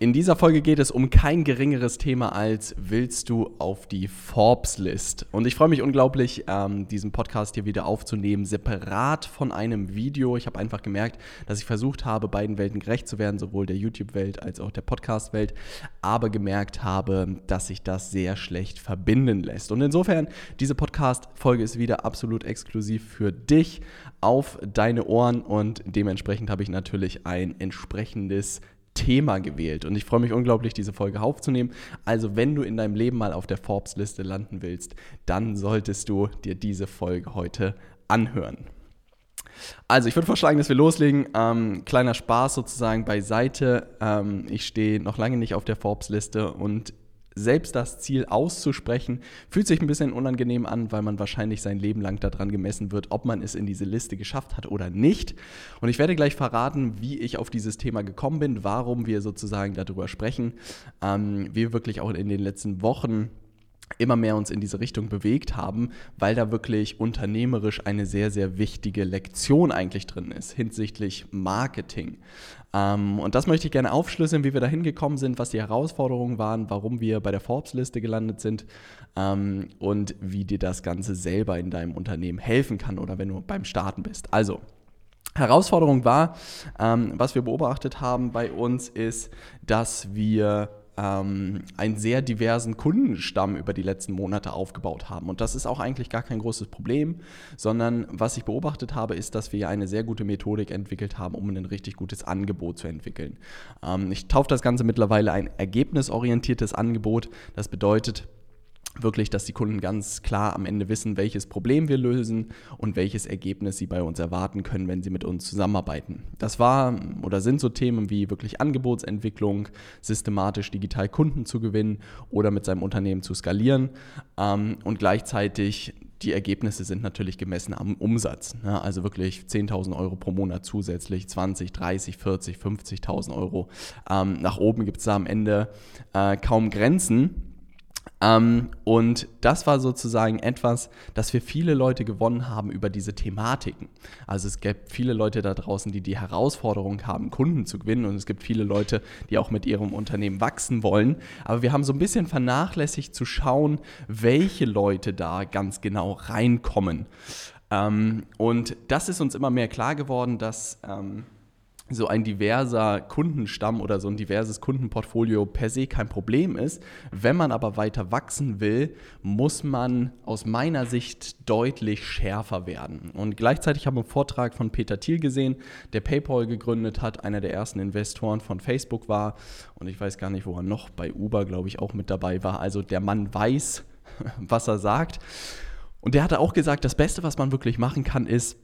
In dieser Folge geht es um kein geringeres Thema als willst du auf die Forbes-List? Und ich freue mich unglaublich, ähm, diesen Podcast hier wieder aufzunehmen, separat von einem Video. Ich habe einfach gemerkt, dass ich versucht habe, beiden Welten gerecht zu werden, sowohl der YouTube-Welt als auch der Podcast-Welt, aber gemerkt habe, dass sich das sehr schlecht verbinden lässt. Und insofern, diese Podcast-Folge ist wieder absolut exklusiv für dich auf deine Ohren und dementsprechend habe ich natürlich ein entsprechendes Thema gewählt. Und ich freue mich unglaublich, diese Folge aufzunehmen. Also, wenn du in deinem Leben mal auf der Forbes-Liste landen willst, dann solltest du dir diese Folge heute anhören. Also, ich würde vorschlagen, dass wir loslegen. Ähm, kleiner Spaß sozusagen beiseite. Ähm, ich stehe noch lange nicht auf der Forbes-Liste und selbst das Ziel auszusprechen, fühlt sich ein bisschen unangenehm an, weil man wahrscheinlich sein Leben lang daran gemessen wird, ob man es in diese Liste geschafft hat oder nicht. Und ich werde gleich verraten, wie ich auf dieses Thema gekommen bin, warum wir sozusagen darüber sprechen. Ähm, wir wirklich auch in den letzten Wochen immer mehr uns in diese Richtung bewegt haben, weil da wirklich unternehmerisch eine sehr, sehr wichtige Lektion eigentlich drin ist hinsichtlich Marketing. Ähm, und das möchte ich gerne aufschlüsseln, wie wir da hingekommen sind, was die Herausforderungen waren, warum wir bei der Forbes-Liste gelandet sind ähm, und wie dir das Ganze selber in deinem Unternehmen helfen kann oder wenn du beim Starten bist. Also, Herausforderung war, ähm, was wir beobachtet haben bei uns, ist, dass wir ähm, einen sehr diversen Kundenstamm über die letzten Monate aufgebaut haben. Und das ist auch eigentlich gar kein großes Problem, sondern was ich beobachtet habe, ist, dass wir eine sehr gute Methodik entwickelt haben, um ein richtig gutes Angebot zu entwickeln. Ähm, ich taufe das Ganze mittlerweile ein ergebnisorientiertes Angebot. Das bedeutet, wirklich, dass die Kunden ganz klar am Ende wissen, welches Problem wir lösen und welches Ergebnis sie bei uns erwarten können, wenn sie mit uns zusammenarbeiten. Das war oder sind so Themen wie wirklich Angebotsentwicklung, systematisch digital Kunden zu gewinnen oder mit seinem Unternehmen zu skalieren ähm, und gleichzeitig die Ergebnisse sind natürlich gemessen am Umsatz. Ne? Also wirklich 10.000 Euro pro Monat zusätzlich, 20, 30, 40, 50.000 Euro. Ähm, nach oben gibt es da am Ende äh, kaum Grenzen. Ähm, und das war sozusagen etwas, das wir viele Leute gewonnen haben über diese Thematiken. Also es gibt viele Leute da draußen, die die Herausforderung haben, Kunden zu gewinnen und es gibt viele Leute, die auch mit ihrem Unternehmen wachsen wollen. Aber wir haben so ein bisschen vernachlässigt zu schauen, welche Leute da ganz genau reinkommen. Ähm, und das ist uns immer mehr klar geworden, dass ähm, so ein diverser Kundenstamm oder so ein diverses Kundenportfolio per se kein Problem ist. Wenn man aber weiter wachsen will, muss man aus meiner Sicht deutlich schärfer werden. Und gleichzeitig haben wir einen Vortrag von Peter Thiel gesehen, der PayPal gegründet hat, einer der ersten Investoren von Facebook war. Und ich weiß gar nicht, wo er noch bei Uber, glaube ich, auch mit dabei war. Also der Mann weiß, was er sagt. Und der hatte auch gesagt, das Beste, was man wirklich machen kann, ist,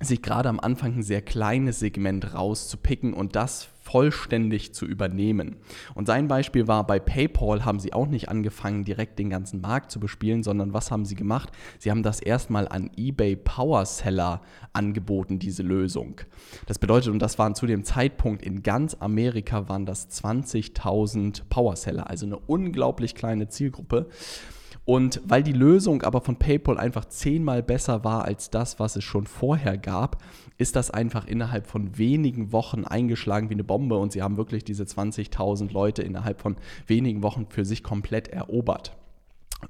sich gerade am Anfang ein sehr kleines Segment rauszupicken und das vollständig zu übernehmen. Und sein Beispiel war, bei PayPal haben sie auch nicht angefangen, direkt den ganzen Markt zu bespielen, sondern was haben sie gemacht? Sie haben das erstmal an eBay Power Seller angeboten, diese Lösung. Das bedeutet, und das waren zu dem Zeitpunkt in ganz Amerika, waren das 20.000 Power Seller, also eine unglaublich kleine Zielgruppe. Und weil die Lösung aber von PayPal einfach zehnmal besser war als das, was es schon vorher gab, ist das einfach innerhalb von wenigen Wochen eingeschlagen wie eine Bombe und sie haben wirklich diese 20.000 Leute innerhalb von wenigen Wochen für sich komplett erobert.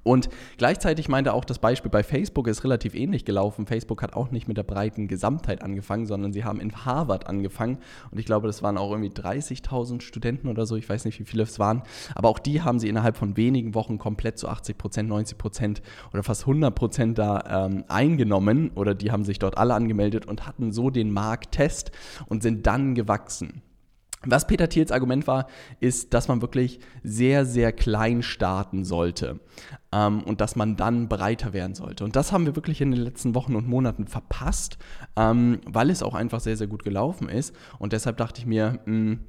Und gleichzeitig meinte auch das Beispiel bei Facebook ist relativ ähnlich gelaufen. Facebook hat auch nicht mit der breiten Gesamtheit angefangen, sondern sie haben in Harvard angefangen. Und ich glaube, das waren auch irgendwie 30.000 Studenten oder so. Ich weiß nicht, wie viele es waren. Aber auch die haben sie innerhalb von wenigen Wochen komplett zu 80 Prozent, 90 Prozent oder fast 100 Prozent da ähm, eingenommen. Oder die haben sich dort alle angemeldet und hatten so den Markttest und sind dann gewachsen. Was Peter Thiels Argument war, ist, dass man wirklich sehr, sehr klein starten sollte ähm, und dass man dann breiter werden sollte. Und das haben wir wirklich in den letzten Wochen und Monaten verpasst, ähm, weil es auch einfach sehr, sehr gut gelaufen ist. Und deshalb dachte ich mir, mh, hm,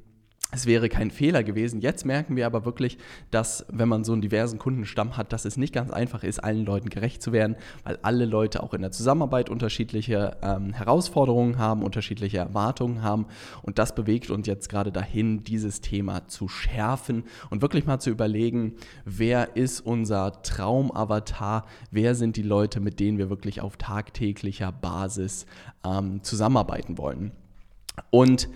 es wäre kein Fehler gewesen. Jetzt merken wir aber wirklich, dass wenn man so einen diversen Kundenstamm hat, dass es nicht ganz einfach ist, allen Leuten gerecht zu werden, weil alle Leute auch in der Zusammenarbeit unterschiedliche ähm, Herausforderungen haben, unterschiedliche Erwartungen haben. Und das bewegt uns jetzt gerade dahin, dieses Thema zu schärfen und wirklich mal zu überlegen, wer ist unser Traumavatar, wer sind die Leute, mit denen wir wirklich auf tagtäglicher Basis ähm, zusammenarbeiten wollen. Und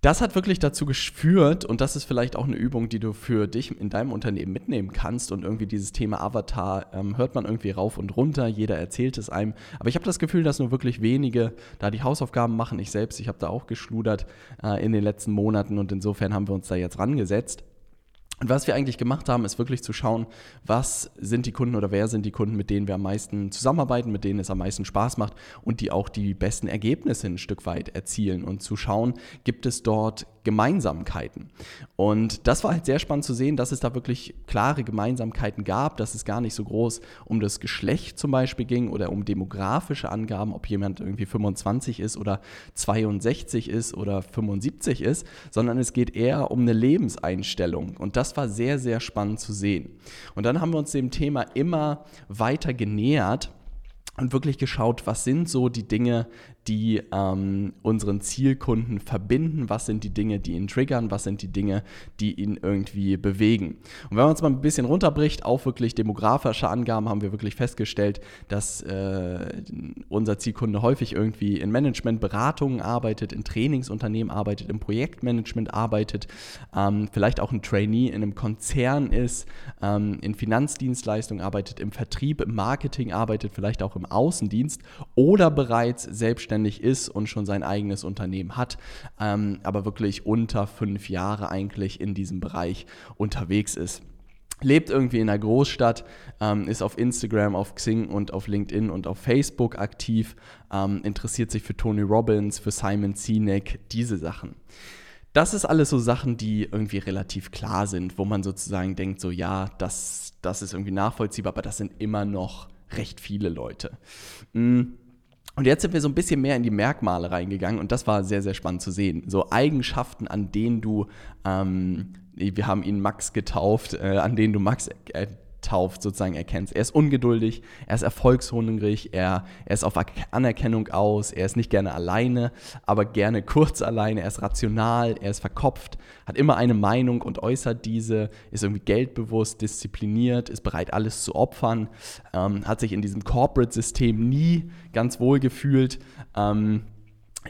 das hat wirklich dazu geführt, und das ist vielleicht auch eine Übung, die du für dich in deinem Unternehmen mitnehmen kannst. Und irgendwie dieses Thema Avatar ähm, hört man irgendwie rauf und runter, jeder erzählt es einem. Aber ich habe das Gefühl, dass nur wirklich wenige da die Hausaufgaben machen. Ich selbst, ich habe da auch geschludert äh, in den letzten Monaten und insofern haben wir uns da jetzt rangesetzt. Und was wir eigentlich gemacht haben, ist wirklich zu schauen, was sind die Kunden oder wer sind die Kunden, mit denen wir am meisten zusammenarbeiten, mit denen es am meisten Spaß macht und die auch die besten Ergebnisse ein Stück weit erzielen. Und zu schauen, gibt es dort Gemeinsamkeiten. Und das war halt sehr spannend zu sehen, dass es da wirklich klare Gemeinsamkeiten gab, dass es gar nicht so groß um das Geschlecht zum Beispiel ging oder um demografische Angaben, ob jemand irgendwie 25 ist oder 62 ist oder 75 ist, sondern es geht eher um eine Lebenseinstellung. Und das war sehr, sehr spannend zu sehen. Und dann haben wir uns dem Thema immer weiter genähert und wirklich geschaut, was sind so die Dinge, die ähm, unseren Zielkunden verbinden, was sind die Dinge, die ihn triggern, was sind die Dinge, die ihn irgendwie bewegen. Und wenn man es mal ein bisschen runterbricht auf wirklich demografische Angaben, haben wir wirklich festgestellt, dass äh, unser Zielkunde häufig irgendwie in Managementberatungen arbeitet, in Trainingsunternehmen arbeitet, im Projektmanagement arbeitet, ähm, vielleicht auch ein Trainee in einem Konzern ist, ähm, in Finanzdienstleistungen arbeitet, im Vertrieb, im Marketing arbeitet, vielleicht auch im Außendienst oder bereits selbstständig selbstständig ist und schon sein eigenes Unternehmen hat, ähm, aber wirklich unter fünf Jahre eigentlich in diesem Bereich unterwegs ist lebt irgendwie in einer Großstadt, ähm, ist auf Instagram, auf Xing und auf LinkedIn und auf Facebook aktiv, ähm, interessiert sich für Tony Robbins, für Simon Sinek, diese Sachen. Das ist alles so Sachen, die irgendwie relativ klar sind, wo man sozusagen denkt, so ja, das, das ist irgendwie nachvollziehbar, aber das sind immer noch recht viele Leute. Mhm. Und jetzt sind wir so ein bisschen mehr in die Merkmale reingegangen und das war sehr, sehr spannend zu sehen. So Eigenschaften, an denen du, ähm, wir haben ihn Max getauft, äh, an denen du Max äh, tauft, sozusagen erkennst. Er ist ungeduldig, er ist erfolgshungrig, er, er ist auf Anerkennung aus, er ist nicht gerne alleine, aber gerne kurz alleine, er ist rational, er ist verkopft, hat immer eine Meinung und äußert diese, ist irgendwie geldbewusst, diszipliniert, ist bereit, alles zu opfern, ähm, hat sich in diesem Corporate-System nie ganz wohl gefühlt. Ähm,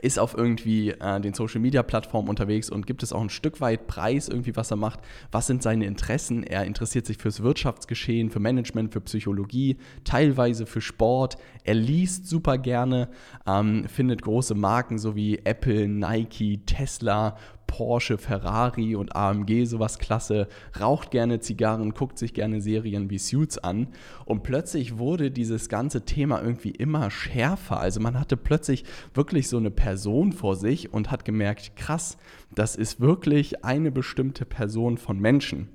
ist auf irgendwie äh, den Social Media Plattformen unterwegs und gibt es auch ein Stück weit Preis irgendwie, was er macht. Was sind seine Interessen? Er interessiert sich fürs Wirtschaftsgeschehen, für Management, für Psychologie, teilweise für Sport. Er liest super gerne, ähm, findet große Marken so wie Apple, Nike, Tesla, Porsche, Ferrari und AMG sowas klasse, raucht gerne Zigarren, guckt sich gerne Serien wie Suits an und plötzlich wurde dieses ganze Thema irgendwie immer schärfer. Also man hatte plötzlich wirklich so eine Person vor sich und hat gemerkt, krass, das ist wirklich eine bestimmte Person von Menschen.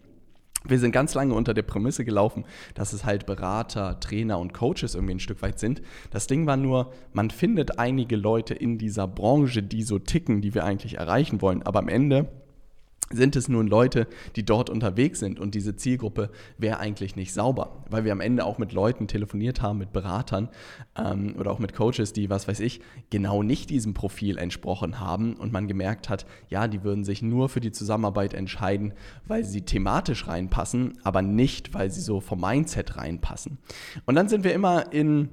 Wir sind ganz lange unter der Prämisse gelaufen, dass es halt Berater, Trainer und Coaches irgendwie ein Stück weit sind. Das Ding war nur, man findet einige Leute in dieser Branche, die so ticken, die wir eigentlich erreichen wollen. Aber am Ende sind es nun Leute, die dort unterwegs sind und diese Zielgruppe wäre eigentlich nicht sauber, weil wir am Ende auch mit Leuten telefoniert haben, mit Beratern ähm, oder auch mit Coaches, die, was weiß ich, genau nicht diesem Profil entsprochen haben und man gemerkt hat, ja, die würden sich nur für die Zusammenarbeit entscheiden, weil sie thematisch reinpassen, aber nicht, weil sie so vom Mindset reinpassen. Und dann sind wir immer in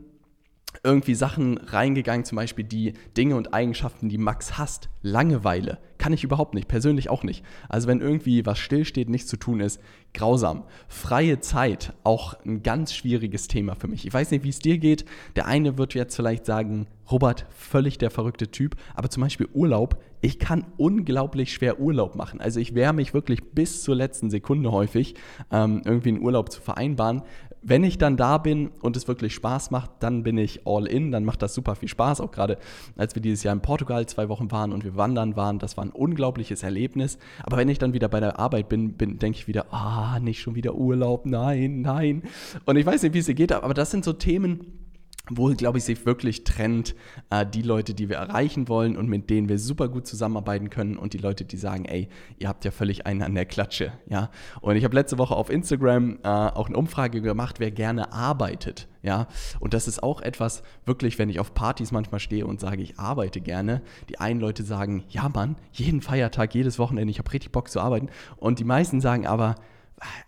irgendwie Sachen reingegangen, zum Beispiel die Dinge und Eigenschaften, die Max hasst. Langeweile kann ich überhaupt nicht, persönlich auch nicht. Also wenn irgendwie was stillsteht, nichts zu tun ist, grausam. Freie Zeit, auch ein ganz schwieriges Thema für mich. Ich weiß nicht, wie es dir geht. Der eine wird jetzt vielleicht sagen, Robert, völlig der verrückte Typ. Aber zum Beispiel Urlaub, ich kann unglaublich schwer Urlaub machen. Also ich wehre mich wirklich bis zur letzten Sekunde häufig, ähm, irgendwie einen Urlaub zu vereinbaren wenn ich dann da bin und es wirklich Spaß macht, dann bin ich all in, dann macht das super viel Spaß. Auch gerade als wir dieses Jahr in Portugal zwei Wochen waren und wir wandern waren, das war ein unglaubliches Erlebnis. Aber wenn ich dann wieder bei der Arbeit bin, bin denke ich wieder, ah, nicht schon wieder Urlaub, nein, nein. Und ich weiß nicht, wie es dir geht, aber das sind so Themen, wo, glaube ich, sich wirklich trennt, äh, die Leute, die wir erreichen wollen und mit denen wir super gut zusammenarbeiten können und die Leute, die sagen, ey, ihr habt ja völlig einen an der Klatsche, ja. Und ich habe letzte Woche auf Instagram äh, auch eine Umfrage gemacht, wer gerne arbeitet, ja. Und das ist auch etwas, wirklich, wenn ich auf Partys manchmal stehe und sage, ich arbeite gerne, die einen Leute sagen, ja Mann, jeden Feiertag, jedes Wochenende, ich habe richtig Bock zu arbeiten. Und die meisten sagen aber,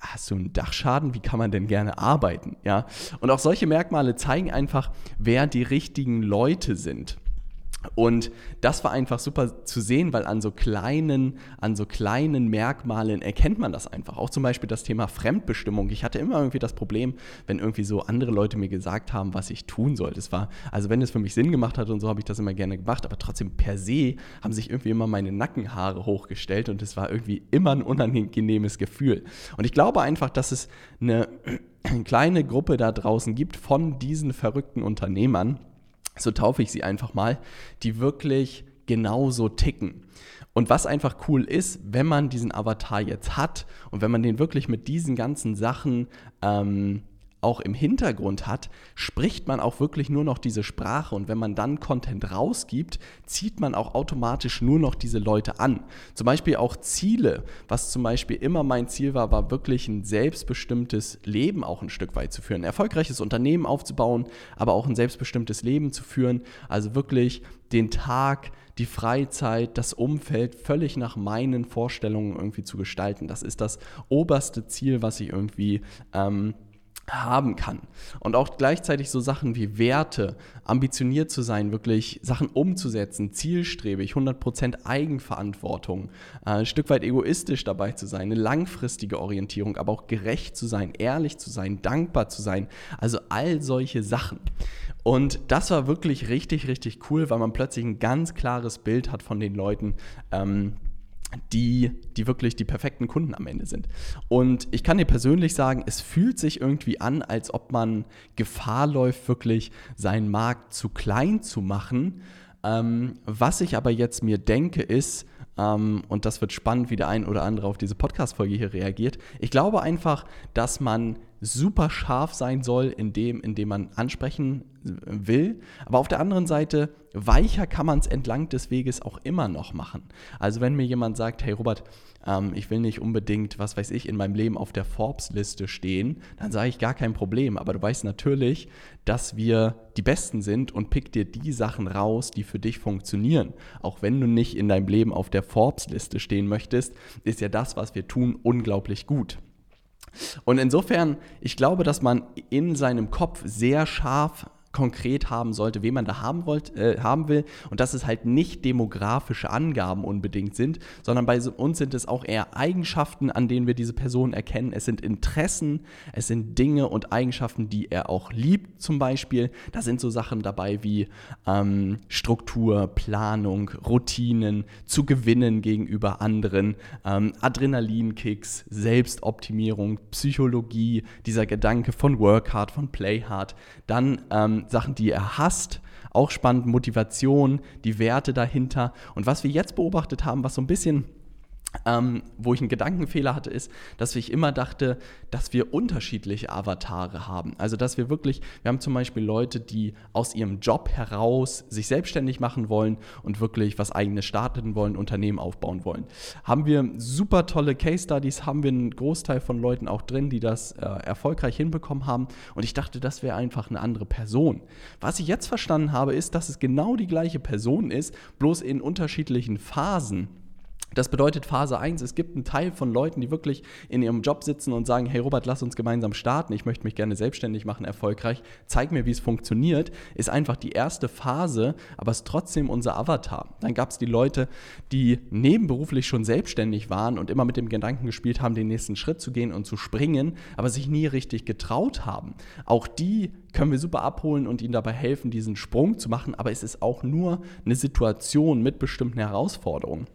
hast du einen Dachschaden? Wie kann man denn gerne arbeiten? Ja? Und auch solche Merkmale zeigen einfach, wer die richtigen Leute sind. Und das war einfach super zu sehen, weil an so kleinen, an so kleinen Merkmalen erkennt man das einfach. Auch zum Beispiel das Thema Fremdbestimmung. Ich hatte immer irgendwie das Problem, wenn irgendwie so andere Leute mir gesagt haben, was ich tun soll. Das war, also wenn es für mich Sinn gemacht hat und so, habe ich das immer gerne gemacht, aber trotzdem per se haben sich irgendwie immer meine Nackenhaare hochgestellt und es war irgendwie immer ein unangenehmes Gefühl. Und ich glaube einfach, dass es eine kleine Gruppe da draußen gibt von diesen verrückten Unternehmern, so taufe ich sie einfach mal, die wirklich genauso ticken. Und was einfach cool ist, wenn man diesen Avatar jetzt hat und wenn man den wirklich mit diesen ganzen Sachen ähm, auch im Hintergrund hat, spricht man auch wirklich nur noch diese Sprache und wenn man dann Content rausgibt, zieht man auch automatisch nur noch diese Leute an. Zum Beispiel auch Ziele, was zum Beispiel immer mein Ziel war, war wirklich ein selbstbestimmtes Leben auch ein Stück weit zu führen, ein erfolgreiches Unternehmen aufzubauen, aber auch ein selbstbestimmtes Leben zu führen, also wirklich den Tag, die Freizeit, das Umfeld völlig nach meinen Vorstellungen irgendwie zu gestalten. Das ist das oberste Ziel, was ich irgendwie ähm, haben kann. Und auch gleichzeitig so Sachen wie Werte, ambitioniert zu sein, wirklich Sachen umzusetzen, zielstrebig, 100% Eigenverantwortung, äh, ein Stück weit egoistisch dabei zu sein, eine langfristige Orientierung, aber auch gerecht zu sein, ehrlich zu sein, dankbar zu sein. Also all solche Sachen. Und das war wirklich richtig, richtig cool, weil man plötzlich ein ganz klares Bild hat von den Leuten, ähm, die, die wirklich die perfekten Kunden am Ende sind. Und ich kann dir persönlich sagen, es fühlt sich irgendwie an, als ob man Gefahr läuft, wirklich seinen Markt zu klein zu machen. Ähm, was ich aber jetzt mir denke, ist, ähm, und das wird spannend, wie der ein oder andere auf diese Podcast-Folge hier reagiert. Ich glaube einfach, dass man super scharf sein soll in dem, in dem man ansprechen will. Aber auf der anderen Seite, weicher kann man es entlang des Weges auch immer noch machen. Also wenn mir jemand sagt, hey Robert, ähm, ich will nicht unbedingt, was weiß ich, in meinem Leben auf der Forbes-Liste stehen, dann sage ich gar kein Problem. Aber du weißt natürlich, dass wir die Besten sind und pick dir die Sachen raus, die für dich funktionieren. Auch wenn du nicht in deinem Leben auf der Forbes-Liste stehen möchtest, ist ja das, was wir tun, unglaublich gut. Und insofern, ich glaube, dass man in seinem Kopf sehr scharf konkret haben sollte, wen man da haben, wollt, äh, haben will und dass es halt nicht demografische Angaben unbedingt sind, sondern bei uns sind es auch eher Eigenschaften, an denen wir diese Person erkennen. Es sind Interessen, es sind Dinge und Eigenschaften, die er auch liebt zum Beispiel. Da sind so Sachen dabei wie ähm, Struktur, Planung, Routinen, zu gewinnen gegenüber anderen, ähm, Adrenalinkicks, Selbstoptimierung, Psychologie, dieser Gedanke von Work Hard, von Play Hard, dann ähm, Sachen, die er hasst. Auch spannend, Motivation, die Werte dahinter. Und was wir jetzt beobachtet haben, was so ein bisschen ähm, wo ich einen Gedankenfehler hatte, ist, dass ich immer dachte, dass wir unterschiedliche Avatare haben. Also, dass wir wirklich, wir haben zum Beispiel Leute, die aus ihrem Job heraus sich selbstständig machen wollen und wirklich was eigenes starten wollen, Unternehmen aufbauen wollen. Haben wir super tolle Case Studies, haben wir einen Großteil von Leuten auch drin, die das äh, erfolgreich hinbekommen haben. Und ich dachte, das wäre einfach eine andere Person. Was ich jetzt verstanden habe, ist, dass es genau die gleiche Person ist, bloß in unterschiedlichen Phasen. Das bedeutet Phase 1, es gibt einen Teil von Leuten, die wirklich in ihrem Job sitzen und sagen, hey Robert, lass uns gemeinsam starten, ich möchte mich gerne selbstständig machen, erfolgreich, zeig mir, wie es funktioniert, ist einfach die erste Phase, aber es ist trotzdem unser Avatar. Dann gab es die Leute, die nebenberuflich schon selbstständig waren und immer mit dem Gedanken gespielt haben, den nächsten Schritt zu gehen und zu springen, aber sich nie richtig getraut haben. Auch die können wir super abholen und ihnen dabei helfen, diesen Sprung zu machen, aber es ist auch nur eine Situation mit bestimmten Herausforderungen.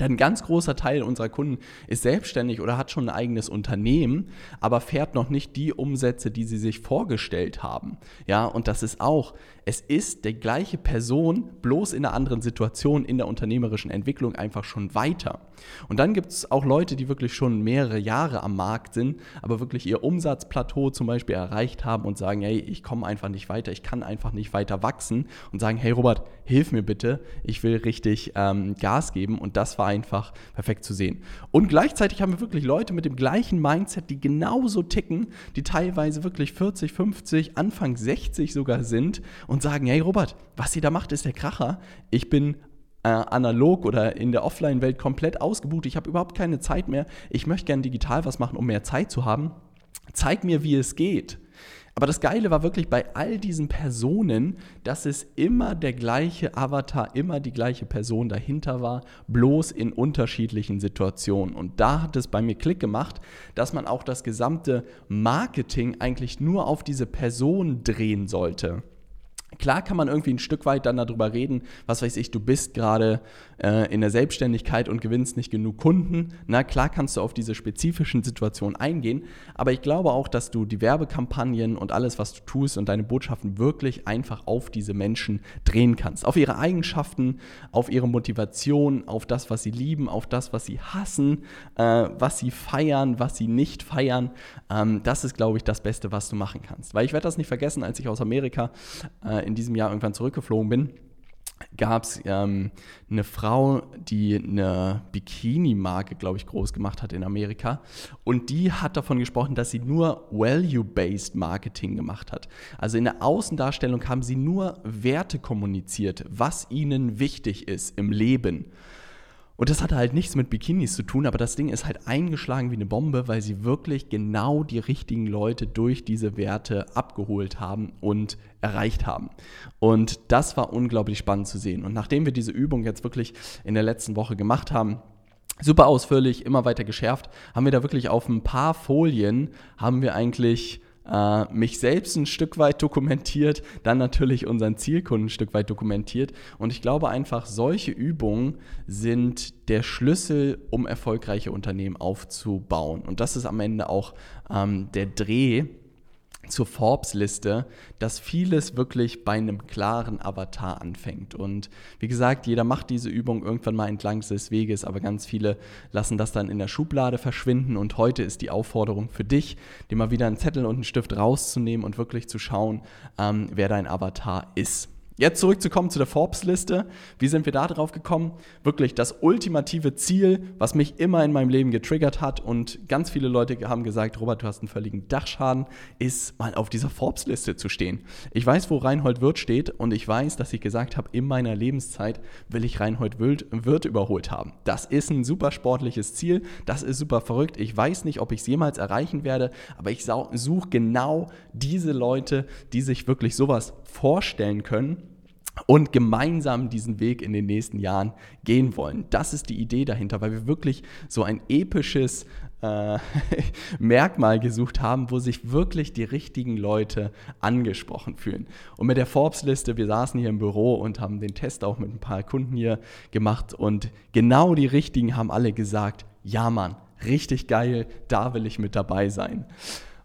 Denn ein ganz großer Teil unserer Kunden ist selbstständig oder hat schon ein eigenes Unternehmen, aber fährt noch nicht die Umsätze, die sie sich vorgestellt haben. Ja, und das ist auch, es ist die gleiche Person, bloß in einer anderen Situation in der unternehmerischen Entwicklung einfach schon weiter. Und dann gibt es auch Leute, die wirklich schon mehrere Jahre am Markt sind, aber wirklich ihr Umsatzplateau zum Beispiel erreicht haben und sagen, hey, ich komme einfach nicht weiter, ich kann einfach nicht weiter wachsen und sagen, hey Robert, hilf mir bitte, ich will richtig ähm, Gas geben und das war einfach perfekt zu sehen. Und gleichzeitig haben wir wirklich Leute mit dem gleichen Mindset, die genauso ticken, die teilweise wirklich 40, 50, Anfang 60 sogar sind und sagen, hey Robert, was ihr da macht, ist der Kracher. Ich bin äh, analog oder in der Offline-Welt komplett ausgebucht. Ich habe überhaupt keine Zeit mehr. Ich möchte gerne digital was machen, um mehr Zeit zu haben. Zeig mir, wie es geht. Aber das Geile war wirklich bei all diesen Personen, dass es immer der gleiche Avatar, immer die gleiche Person dahinter war, bloß in unterschiedlichen Situationen. Und da hat es bei mir Klick gemacht, dass man auch das gesamte Marketing eigentlich nur auf diese Person drehen sollte. Klar kann man irgendwie ein Stück weit dann darüber reden, was weiß ich, du bist gerade äh, in der Selbstständigkeit und gewinnst nicht genug Kunden. Na klar kannst du auf diese spezifischen Situationen eingehen, aber ich glaube auch, dass du die Werbekampagnen und alles, was du tust und deine Botschaften wirklich einfach auf diese Menschen drehen kannst. Auf ihre Eigenschaften, auf ihre Motivation, auf das, was sie lieben, auf das, was sie hassen, äh, was sie feiern, was sie nicht feiern. Ähm, das ist, glaube ich, das Beste, was du machen kannst. Weil ich werde das nicht vergessen, als ich aus Amerika äh, in diesem Jahr irgendwann zurückgeflogen bin, gab es ähm, eine Frau, die eine Bikini-Marke, glaube ich, groß gemacht hat in Amerika. Und die hat davon gesprochen, dass sie nur Value-Based Marketing gemacht hat. Also in der Außendarstellung haben sie nur Werte kommuniziert, was ihnen wichtig ist im Leben. Und das hatte halt nichts mit Bikinis zu tun, aber das Ding ist halt eingeschlagen wie eine Bombe, weil sie wirklich genau die richtigen Leute durch diese Werte abgeholt haben und erreicht haben. Und das war unglaublich spannend zu sehen. Und nachdem wir diese Übung jetzt wirklich in der letzten Woche gemacht haben, super ausführlich, immer weiter geschärft, haben wir da wirklich auf ein paar Folien, haben wir eigentlich äh, mich selbst ein Stück weit dokumentiert, dann natürlich unseren Zielkunden ein Stück weit dokumentiert. Und ich glaube einfach, solche Übungen sind der Schlüssel, um erfolgreiche Unternehmen aufzubauen. Und das ist am Ende auch ähm, der Dreh zur Forbes-Liste, dass vieles wirklich bei einem klaren Avatar anfängt. Und wie gesagt, jeder macht diese Übung irgendwann mal entlang des Weges, aber ganz viele lassen das dann in der Schublade verschwinden. Und heute ist die Aufforderung für dich, dir mal wieder einen Zettel und einen Stift rauszunehmen und wirklich zu schauen, ähm, wer dein Avatar ist. Jetzt zurückzukommen zu der Forbes-Liste. Wie sind wir da drauf gekommen? Wirklich das ultimative Ziel, was mich immer in meinem Leben getriggert hat und ganz viele Leute haben gesagt, Robert, du hast einen völligen Dachschaden, ist mal auf dieser Forbes-Liste zu stehen. Ich weiß, wo Reinhold Wirth steht und ich weiß, dass ich gesagt habe, in meiner Lebenszeit will ich Reinhold Wirth überholt haben. Das ist ein super sportliches Ziel, das ist super verrückt. Ich weiß nicht, ob ich es jemals erreichen werde, aber ich suche genau diese Leute, die sich wirklich sowas vorstellen können und gemeinsam diesen Weg in den nächsten Jahren gehen wollen. Das ist die Idee dahinter, weil wir wirklich so ein episches äh, Merkmal gesucht haben, wo sich wirklich die richtigen Leute angesprochen fühlen. Und mit der Forbes-Liste, wir saßen hier im Büro und haben den Test auch mit ein paar Kunden hier gemacht und genau die richtigen haben alle gesagt, ja Mann, richtig geil, da will ich mit dabei sein.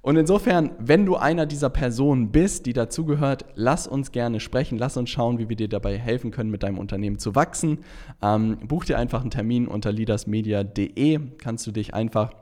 Und insofern, wenn du einer dieser Personen bist, die dazugehört, lass uns gerne sprechen, lass uns schauen, wie wir dir dabei helfen können, mit deinem Unternehmen zu wachsen. Ähm, buch dir einfach einen Termin unter leadersmedia.de, kannst du dich einfach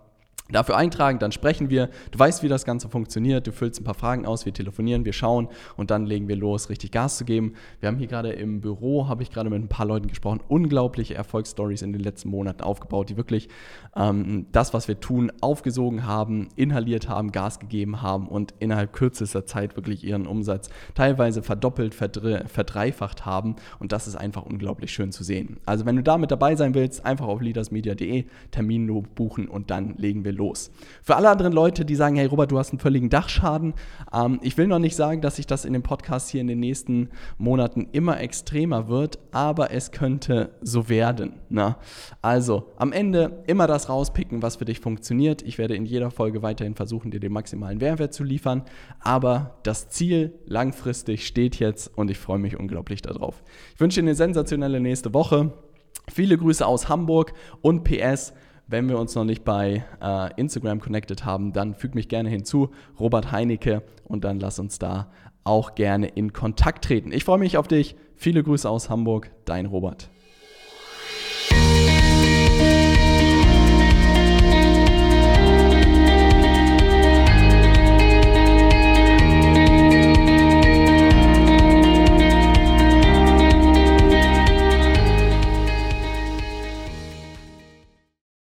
dafür eintragen, dann sprechen wir. Du weißt, wie das Ganze funktioniert. Du füllst ein paar Fragen aus, wir telefonieren, wir schauen und dann legen wir los, richtig Gas zu geben. Wir haben hier gerade im Büro, habe ich gerade mit ein paar Leuten gesprochen, unglaubliche Erfolgsstories in den letzten Monaten aufgebaut, die wirklich ähm, das, was wir tun, aufgesogen haben, inhaliert haben, Gas gegeben haben und innerhalb kürzester Zeit wirklich ihren Umsatz teilweise verdoppelt, verdreifacht haben. Und das ist einfach unglaublich schön zu sehen. Also wenn du da mit dabei sein willst, einfach auf leadersmedia.de Termin buchen und dann legen wir los los. Für alle anderen Leute, die sagen, hey Robert, du hast einen völligen Dachschaden, ähm, ich will noch nicht sagen, dass sich das in dem Podcast hier in den nächsten Monaten immer extremer wird, aber es könnte so werden. Na? Ne? Also am Ende immer das rauspicken, was für dich funktioniert. Ich werde in jeder Folge weiterhin versuchen, dir den maximalen Mehrwert zu liefern, aber das Ziel langfristig steht jetzt und ich freue mich unglaublich darauf. Ich wünsche dir eine sensationelle nächste Woche. Viele Grüße aus Hamburg und PS. Wenn wir uns noch nicht bei äh, Instagram connected haben, dann füg mich gerne hinzu, Robert Heinecke, und dann lass uns da auch gerne in Kontakt treten. Ich freue mich auf dich. Viele Grüße aus Hamburg, dein Robert.